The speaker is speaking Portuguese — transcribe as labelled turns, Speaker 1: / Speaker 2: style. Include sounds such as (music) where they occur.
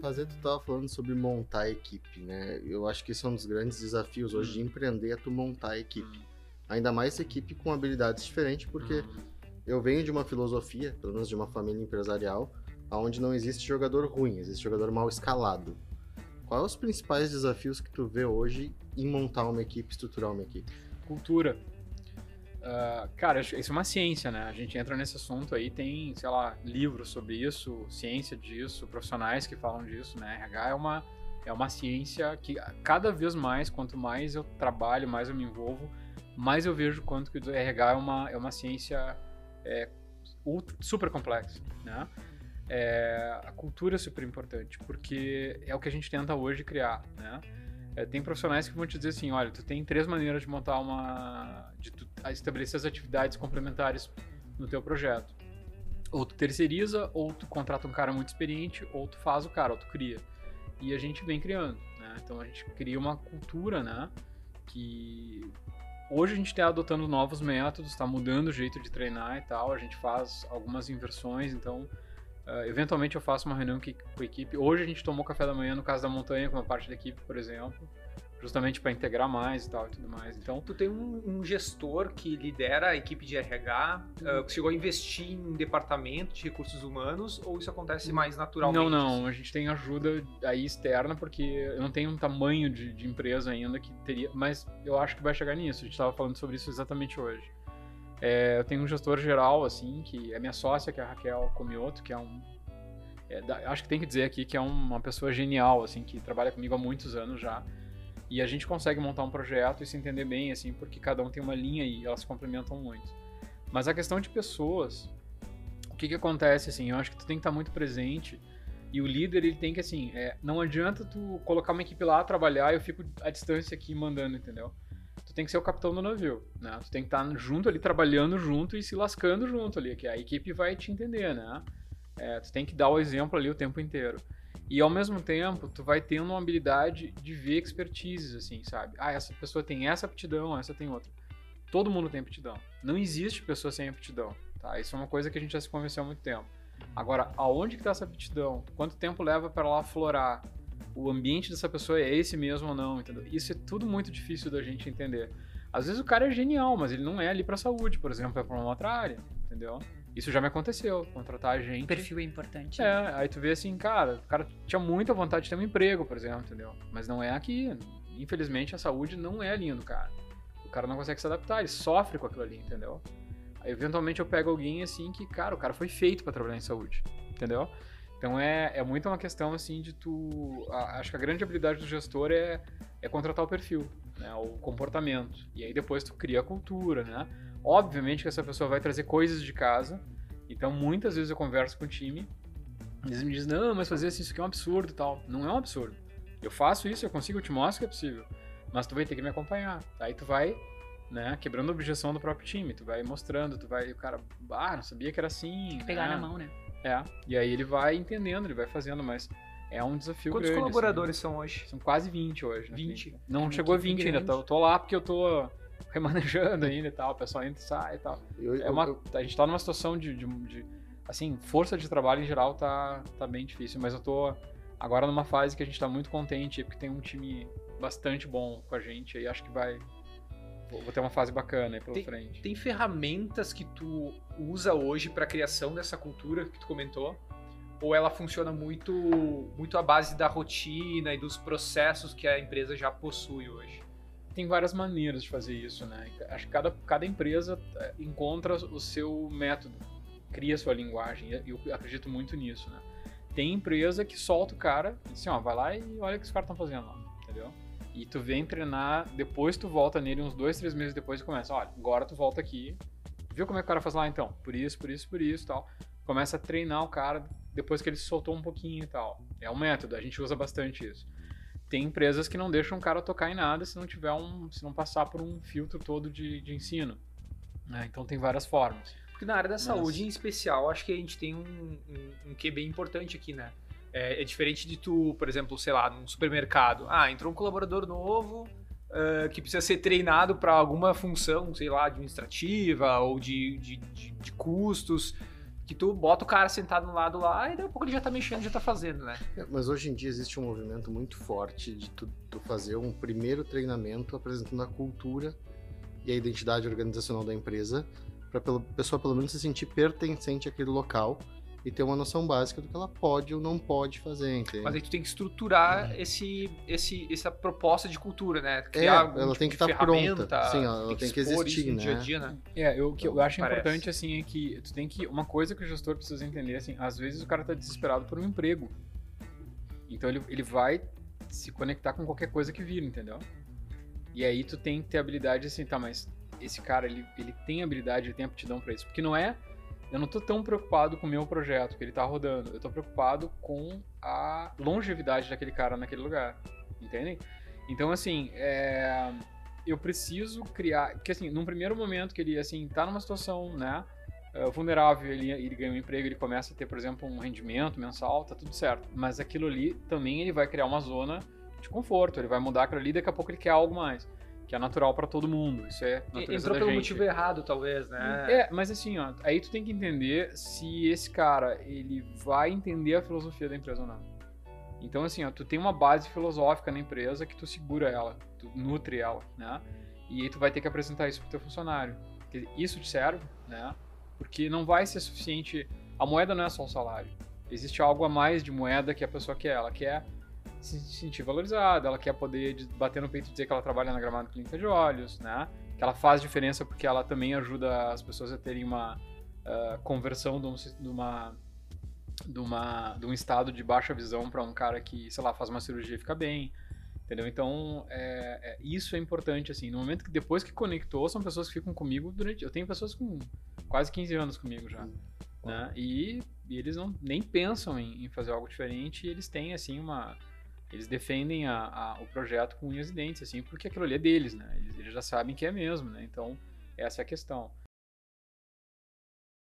Speaker 1: Fazer, tu tava falando sobre montar a equipe, né? Eu acho que esse é um dos grandes desafios hoje de empreender, é tu montar a equipe.
Speaker 2: Hum,
Speaker 1: Ainda mais equipe com habilidades diferentes, porque
Speaker 2: hum.
Speaker 1: eu venho de uma filosofia, pelo menos de uma família empresarial, onde não existe jogador ruim, existe jogador mal escalado. Quais os principais desafios que tu vê hoje em montar uma equipe, estruturar uma equipe?
Speaker 2: Cultura. Ah, cara, isso é uma ciência, né? A gente entra nesse assunto aí, tem, sei lá, livros sobre isso, ciência disso, profissionais que falam disso, né? RH é uma, é uma ciência que cada vez mais, quanto mais eu trabalho, mais eu me envolvo, mais eu vejo quanto que o RH é uma, é uma ciência é, super complexa, né? É, a cultura é super importante, porque é o que a gente tenta hoje criar, né? É, tem profissionais que vão te dizer assim, olha, tu tem três maneiras de montar uma... de tu estabelecer as atividades complementares no teu projeto. Ou tu terceiriza, ou tu contrata um cara muito experiente, ou tu faz o cara, ou tu cria. E a gente vem criando, né? Então a gente cria uma cultura, né? Que hoje a gente está adotando novos métodos, está mudando o jeito de treinar e tal. A gente faz algumas inversões, então ah, eventualmente eu faço uma reunião que- com a equipe. Hoje a gente tomou café da manhã no caso da montanha com uma parte da equipe, por exemplo, justamente para integrar mais e tal e tudo mais. Então
Speaker 3: Tu tem um, um gestor que lidera a equipe de RH, ah, que chegou a investir em departamento de recursos humanos, ou isso acontece mais naturalmente?
Speaker 2: Não, não, a gente tem ajuda aí externa, porque eu não tenho um tamanho de, de empresa ainda que teria, mas eu acho que vai chegar nisso, a gente estava falando sobre isso exatamente hoje. É, eu tenho um gestor geral, assim, que é minha sócia, que é a Raquel Comioto, que é um... é da- acho que tem que dizer aqui que é uma pessoa genial, assim, que trabalha comigo há muitos anos já, e a gente consegue montar um projeto e se entender bem, assim, porque cada um tem uma linha e elas complementam muito. Mas a questão de pessoas, o que que acontece, assim, eu acho que tu tem que estar muito presente e o líder, ele tem que, assim, é, não adianta tu colocar uma equipe lá, trabalhar e eu fico à distância aqui mandando, entendeu? Tu tem que ser o capitão do navio, né? Tu tem que estar junto ali, trabalhando junto e se lascando junto ali, que a equipe vai te entender, né? É, tu tem que dar o exemplo ali o tempo inteiro. E ao mesmo tempo, tu vai tendo uma habilidade de ver expertises, assim, sabe? Ah, essa pessoa tem essa aptidão, essa tem outra. Todo mundo tem aptidão. Não existe pessoa sem aptidão, tá? Isso é uma coisa que a gente já se convenceu há muito tempo. Agora, aonde que tá essa aptidão? Quanto tempo leva para ela florar? O ambiente dessa pessoa é esse mesmo ou não, entendeu? Isso é tudo muito difícil da gente entender. Às vezes o cara é genial, mas ele não é ali pra saúde, por exemplo, é pra uma outra área, entendeu? Isso já me aconteceu, contratar a gente.
Speaker 4: O perfil é importante.
Speaker 2: É, aí tu vê assim, cara, o cara tinha muita vontade de ter um emprego, por exemplo, entendeu? Mas não é aqui. Infelizmente a saúde não é a linha do cara. O cara não consegue se adaptar, ele sofre com aquilo ali, entendeu? Aí eventualmente eu pego alguém assim que, cara, o cara foi feito pra trabalhar em saúde, entendeu? Então é, é muito uma questão assim de tu. a- acho que a grande habilidade do gestor é, é contratar o perfil, né? O comportamento. E aí depois tu cria a cultura, né? Obviamente que essa pessoa vai trazer coisas de casa. Então muitas vezes eu converso com o time. Eles me dizem, não, mas fazer assim, isso aqui é um absurdo e tal. Não é um absurdo. Eu faço isso, eu consigo, eu te mostro que é possível. Mas tu vai ter que me acompanhar. Aí tu vai, né, quebrando a objeção do próprio time. Tu vai mostrando, tu vai, o cara, ah, não sabia que era assim.
Speaker 4: Pegar
Speaker 2: né?
Speaker 4: na mão, né?
Speaker 2: É. E aí ele vai entendendo, ele vai fazendo, mas é um desafio
Speaker 3: Quantos
Speaker 2: grande.
Speaker 3: colaboradores são hoje?
Speaker 2: assim. São quase 20 hoje. na
Speaker 3: 20?
Speaker 2: clínica. Não
Speaker 4: uma
Speaker 2: chegou a
Speaker 4: equipe
Speaker 2: 20 ainda.
Speaker 4: grande.
Speaker 2: Tô, tô lá porque eu tô (laughs) remanejando ainda e tal. O pessoal entra e sai e tal.
Speaker 1: Eu,
Speaker 2: É uma,
Speaker 1: eu-
Speaker 2: a gente tá numa situação de, de, de- Assim, força de trabalho em geral tá, tá bem difícil, mas eu tô agora numa fase que a gente tá muito contente, porque tem um time bastante bom com a gente aí. Acho que vai. Vou ter uma fase bacana aí pela frente.
Speaker 3: Tem ferramentas que tu usa hoje para a criação dessa cultura que tu comentou? Ou ela funciona muito, muito à base da rotina e dos processos que a empresa já possui hoje?
Speaker 2: Tem várias maneiras de fazer isso, né? Acho que cada, cada empresa eh, encontra o seu método, cria sua linguagem, e eu acredito muito nisso, né? Tem empresa que solta o cara assim, ó, vai lá e olha o que os caras estão fazendo lá, entendeu? E tu vem treinar, depois tu volta nele uns dois, três meses depois e começa, olha, agora tu volta aqui, viu como é que o cara faz lá então? Por isso, por isso, por isso tal. Começa a treinar o cara depois que ele se soltou um pouquinho e tal. É um método, a gente usa bastante isso tem empresas que não deixam o cara tocar em nada se não tiver um, se não passar por um filtro todo de, de ensino. né? Então tem várias formas.
Speaker 3: Porque na área da
Speaker 2: Mas-
Speaker 3: saúde, em especial, acho que a gente tem um, um, um que bem importante aqui, né? É, é diferente de tu, por exemplo, sei lá, num supermercado. Ah, entrou um colaborador novo ah, que precisa ser treinado para alguma função, sei lá, administrativa ou de, de, de, de custos, Que tu bota o cara sentado no lado lá e daqui a pouco ele já tá mexendo, já tá fazendo, né?
Speaker 1: É, Mas hoje em dia existe um movimento muito forte de tu, tu fazer um primeiro treinamento apresentando a cultura e a identidade organizacional da empresa, para a pessoa pelo menos se sentir pertencente àquele local e ter uma noção básica do que ela pode ou não pode fazer, entende?
Speaker 3: Mas aí tu tem que estruturar esse, esse, essa proposta de cultura, né?
Speaker 1: É,
Speaker 3: algum
Speaker 1: ela
Speaker 3: tipo
Speaker 1: tem que estar pronta.
Speaker 3: ferramenta,
Speaker 1: Sim, ela tem que
Speaker 3: expor
Speaker 1: existir,
Speaker 3: isso no
Speaker 1: né?
Speaker 3: dia a dia, né?
Speaker 2: É, eu, o que eu acho
Speaker 3: Parece.
Speaker 2: importante, assim, é que tu tem que. Uma coisa que o gestor precisa entender, assim, às vezes o cara tá desesperado por um emprego. Então ele, ele vai se conectar com qualquer coisa que vira, entendeu? E aí tu tem que ter habilidade assim, tá, mas esse cara, ele, ele tem habilidade, ele tem aptidão pra isso. Porque não é. Eu não tô tão preocupado com o meu projeto, que ele tá rodando. Eu tô preocupado com a longevidade daquele cara naquele lugar. Entendem? Então, assim, é, eu preciso criar. Porque, assim, num primeiro momento que ele, assim, tá numa situação, né? é, vulnerável, ele, ele ganha um emprego, ele começa a ter, por exemplo, um rendimento mensal, tá tudo certo. Mas aquilo ali também ele vai criar uma zona de conforto, ele vai mudar aquilo ali, daqui a pouco ele quer algo mais. Que é natural pra todo mundo. Isso é natureza
Speaker 3: Entrou pelo
Speaker 2: gente.
Speaker 3: motivo errado, talvez, né?
Speaker 2: É, mas assim, ó, aí tu tem que entender se esse cara, ele vai entender a filosofia da empresa ou não. Então, assim, ó, tu tem uma base filosófica na empresa que tu segura ela, tu nutre ela, né? E aí tu vai ter que apresentar isso pro teu funcionário. Isso te serve, né? Porque não vai ser suficiente. A moeda não é só o salário. Existe algo a mais de moeda que a pessoa quer. Ela quer se sentir valorizada, ela quer poder de- bater no peito e dizer que ela trabalha na Gramado Clínica de Olhos, né? Que ela faz diferença porque ela também ajuda as pessoas a terem uma ah, conversão de, um, de uma de, uma, de um estado de baixa visão para um cara que, sei lá, faz uma cirurgia e fica bem. Entendeu? Então, é, é- isso é importante, assim. No momento que depois que conectou, são pessoas que ficam comigo durante. Eu tenho pessoas com quase 15 anos comigo já. Né? E, e eles não nem pensam em, em fazer algo diferente e eles têm, assim, uma. Eles defendem a- a- o projeto com unhas e dentes, assim, porque aquilo ali é deles, né? Eles, eles já sabem que é mesmo, né? Então, essa é a questão.